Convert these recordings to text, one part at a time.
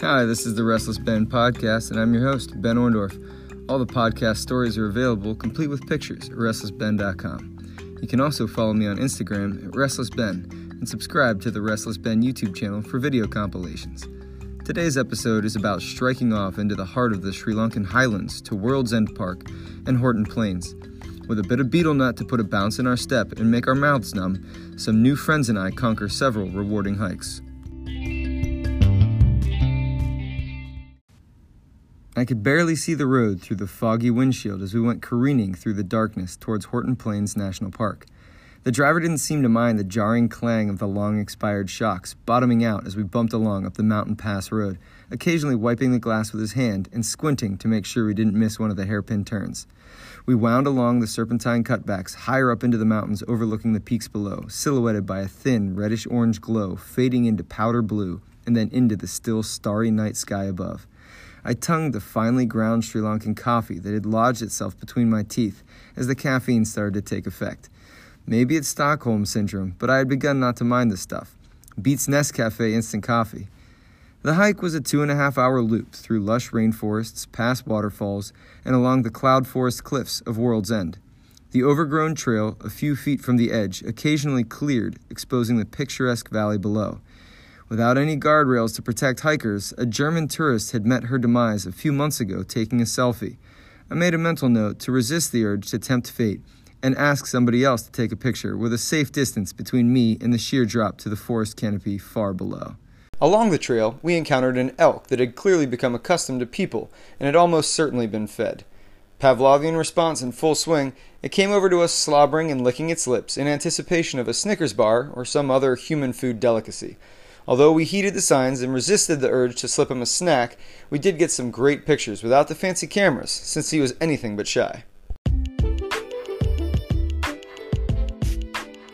Hi, this is the Restless Ben podcast, and I'm your host, Ben Orndorff. All the podcast stories are available, complete with pictures, at restlessben.com. You can also follow me on Instagram at restlessben and subscribe to the Restless Ben YouTube channel for video compilations. Today's episode is about striking off into the heart of the Sri Lankan highlands to World's End Park and Horton Plains. With a bit of betel nut to put a bounce in our step and make our mouths numb, some new friends and I conquer several rewarding hikes. I could barely see the road through the foggy windshield as we went careening through the darkness towards Horton Plains National Park. The driver didn't seem to mind the jarring clang of the long expired shocks, bottoming out as we bumped along up the mountain pass road, occasionally wiping the glass with his hand and squinting to make sure we didn't miss one of the hairpin turns. We wound along the serpentine cutbacks higher up into the mountains overlooking the peaks below, silhouetted by a thin reddish orange glow fading into powder blue and then into the still starry night sky above. I tongued the finely ground Sri Lankan coffee that had lodged itself between my teeth as the caffeine started to take effect. Maybe it's Stockholm Syndrome, but I had begun not to mind the stuff. Beats Nescafe instant coffee. The hike was a two and a half hour loop through lush rainforests, past waterfalls, and along the cloud forest cliffs of World's End. The overgrown trail, a few feet from the edge, occasionally cleared, exposing the picturesque valley below. Without any guardrails to protect hikers, a German tourist had met her demise a few months ago taking a selfie. I made a mental note to resist the urge to tempt fate and ask somebody else to take a picture with a safe distance between me and the sheer drop to the forest canopy far below. Along the trail, we encountered an elk that had clearly become accustomed to people and had almost certainly been fed. Pavlovian response in full swing, it came over to us slobbering and licking its lips in anticipation of a Snickers bar or some other human food delicacy. Although we heeded the signs and resisted the urge to slip him a snack, we did get some great pictures without the fancy cameras, since he was anything but shy.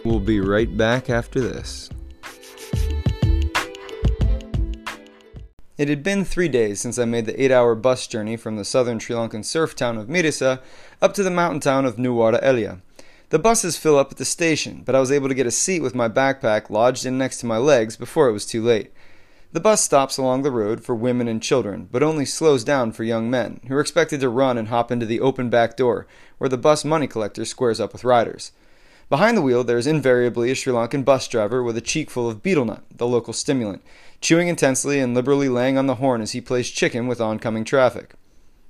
We'll be right back after this. It had been three days since I made the eight hour bus journey from the southern Sri Lankan surf town of Mirissa up to the mountain town of Nuwara Eliya. The buses fill up at the station, but I was able to get a seat with my backpack lodged in next to my legs before it was too late. The bus stops along the road for women and children, but only slows down for young men, who are expected to run and hop into the open back door, where the bus money collector squares up with riders. Behind the wheel, there is invariably a Sri Lankan bus driver with a cheek full of betel nut, the local stimulant, chewing intensely and liberally laying on the horn as he plays chicken with oncoming traffic.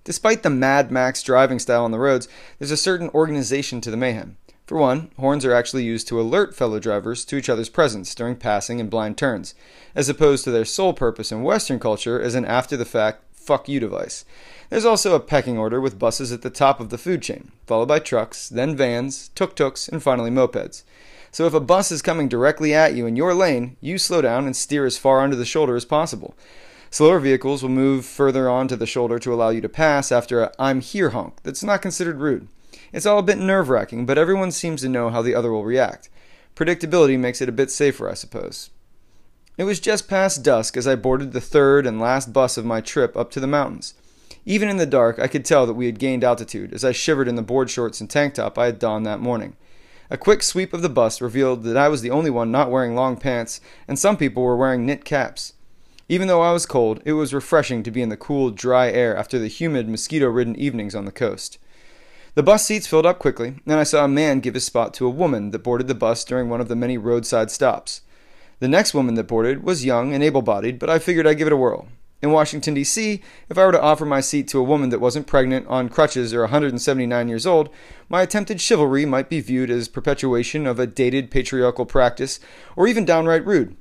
Despite the Mad Max driving style on the roads, there's a certain organization to the mayhem. For one, horns are actually used to alert fellow drivers to each other's presence during passing and blind turns, as opposed to their sole purpose in Western culture as an after the fact fuck you device. There's also a pecking order with buses at the top of the food chain, followed by trucks, then vans, tuk tuks, and finally mopeds. So if a bus is coming directly at you in your lane, you slow down and steer as far under the shoulder as possible. Slower vehicles will move further onto the shoulder to allow you to pass after a I'm here honk that's not considered rude. It's all a bit nerve wracking, but everyone seems to know how the other will react. Predictability makes it a bit safer, I suppose. It was just past dusk as I boarded the third and last bus of my trip up to the mountains. Even in the dark, I could tell that we had gained altitude as I shivered in the board shorts and tank top I had donned that morning. A quick sweep of the bus revealed that I was the only one not wearing long pants, and some people were wearing knit caps. Even though I was cold, it was refreshing to be in the cool, dry air after the humid, mosquito ridden evenings on the coast. The bus seats filled up quickly, and I saw a man give his spot to a woman that boarded the bus during one of the many roadside stops. The next woman that boarded was young and able bodied, but I figured I'd give it a whirl. In Washington, D.C., if I were to offer my seat to a woman that wasn't pregnant, on crutches, or 179 years old, my attempted chivalry might be viewed as perpetuation of a dated patriarchal practice, or even downright rude.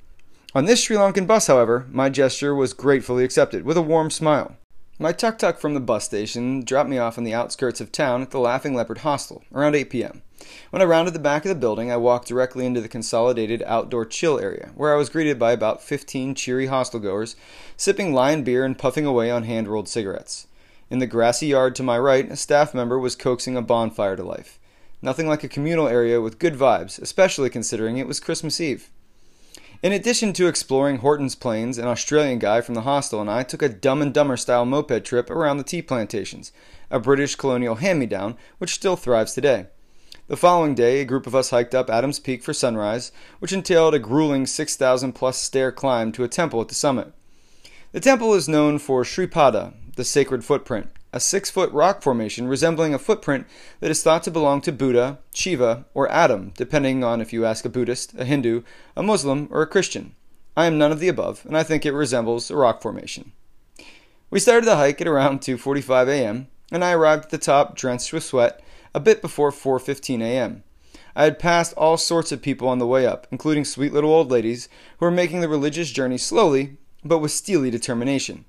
On this Sri Lankan bus, however, my gesture was gratefully accepted, with a warm smile. My tuk tuk from the bus station dropped me off on the outskirts of town at the Laughing Leopard Hostel, around 8 p.m. When I rounded the back of the building, I walked directly into the consolidated outdoor chill area, where I was greeted by about 15 cheery hostelgoers, sipping lion beer and puffing away on hand rolled cigarettes. In the grassy yard to my right, a staff member was coaxing a bonfire to life. Nothing like a communal area with good vibes, especially considering it was Christmas Eve. In addition to exploring Horton's Plains, an Australian guy from the hostel and I took a Dumb and Dumber style moped trip around the tea plantations, a British colonial hand me down which still thrives today. The following day, a group of us hiked up Adams Peak for sunrise, which entailed a grueling 6,000 plus stair climb to a temple at the summit. The temple is known for Sripada, the sacred footprint, a six foot rock formation resembling a footprint that is thought to belong to Buddha, Shiva, or Adam, depending on if you ask a Buddhist, a Hindu, a Muslim, or a Christian. I am none of the above, and I think it resembles a rock formation. We started the hike at around 2:45 a.m., and I arrived at the top drenched with sweat a bit before 4:15 a.m. I had passed all sorts of people on the way up, including sweet little old ladies who were making the religious journey slowly but with steely determination.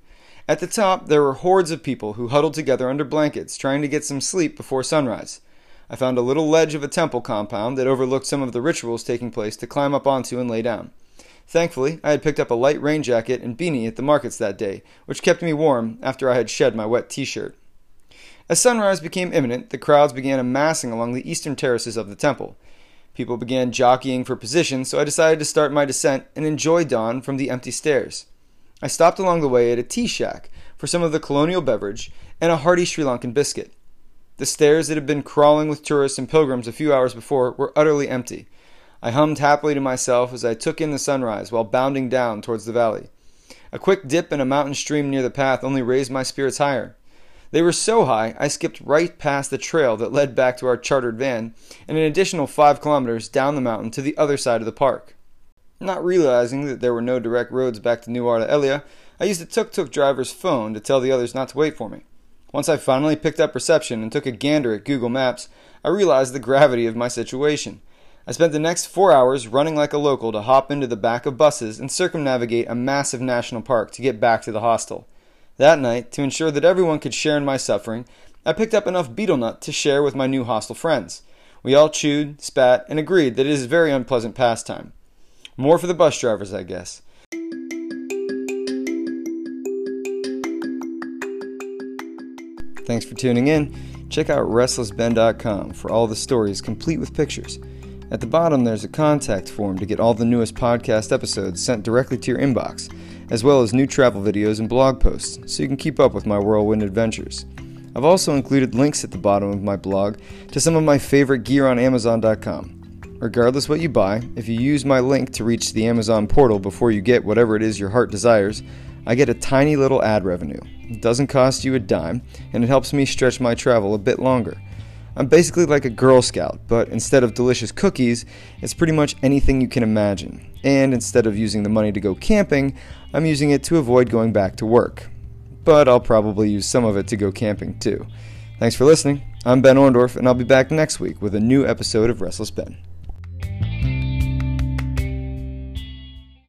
At the top, there were hordes of people who huddled together under blankets, trying to get some sleep before sunrise. I found a little ledge of a temple compound that overlooked some of the rituals taking place to climb up onto and lay down. Thankfully, I had picked up a light rain jacket and beanie at the markets that day, which kept me warm after I had shed my wet t shirt. As sunrise became imminent, the crowds began amassing along the eastern terraces of the temple. People began jockeying for position, so I decided to start my descent and enjoy dawn from the empty stairs. I stopped along the way at a tea shack for some of the colonial beverage and a hearty Sri Lankan biscuit. The stairs that had been crawling with tourists and pilgrims a few hours before were utterly empty. I hummed happily to myself as I took in the sunrise while bounding down towards the valley. A quick dip in a mountain stream near the path only raised my spirits higher. They were so high, I skipped right past the trail that led back to our chartered van and an additional five kilometers down the mountain to the other side of the park. Not realizing that there were no direct roads back to Nuwara Eliya, I used a tuk tuk driver's phone to tell the others not to wait for me. Once I finally picked up reception and took a gander at Google Maps, I realized the gravity of my situation. I spent the next four hours running like a local to hop into the back of buses and circumnavigate a massive national park to get back to the hostel. That night, to ensure that everyone could share in my suffering, I picked up enough betel nut to share with my new hostel friends. We all chewed, spat, and agreed that it is a very unpleasant pastime. More for the bus drivers, I guess. Thanks for tuning in. Check out restlessben.com for all the stories complete with pictures. At the bottom, there's a contact form to get all the newest podcast episodes sent directly to your inbox, as well as new travel videos and blog posts, so you can keep up with my whirlwind adventures. I've also included links at the bottom of my blog to some of my favorite gear on Amazon.com. Regardless what you buy, if you use my link to reach the Amazon portal before you get whatever it is your heart desires, I get a tiny little ad revenue. It doesn't cost you a dime, and it helps me stretch my travel a bit longer. I'm basically like a Girl Scout, but instead of delicious cookies, it's pretty much anything you can imagine. And instead of using the money to go camping, I'm using it to avoid going back to work. But I'll probably use some of it to go camping too. Thanks for listening. I'm Ben Orndorff, and I'll be back next week with a new episode of Restless Ben.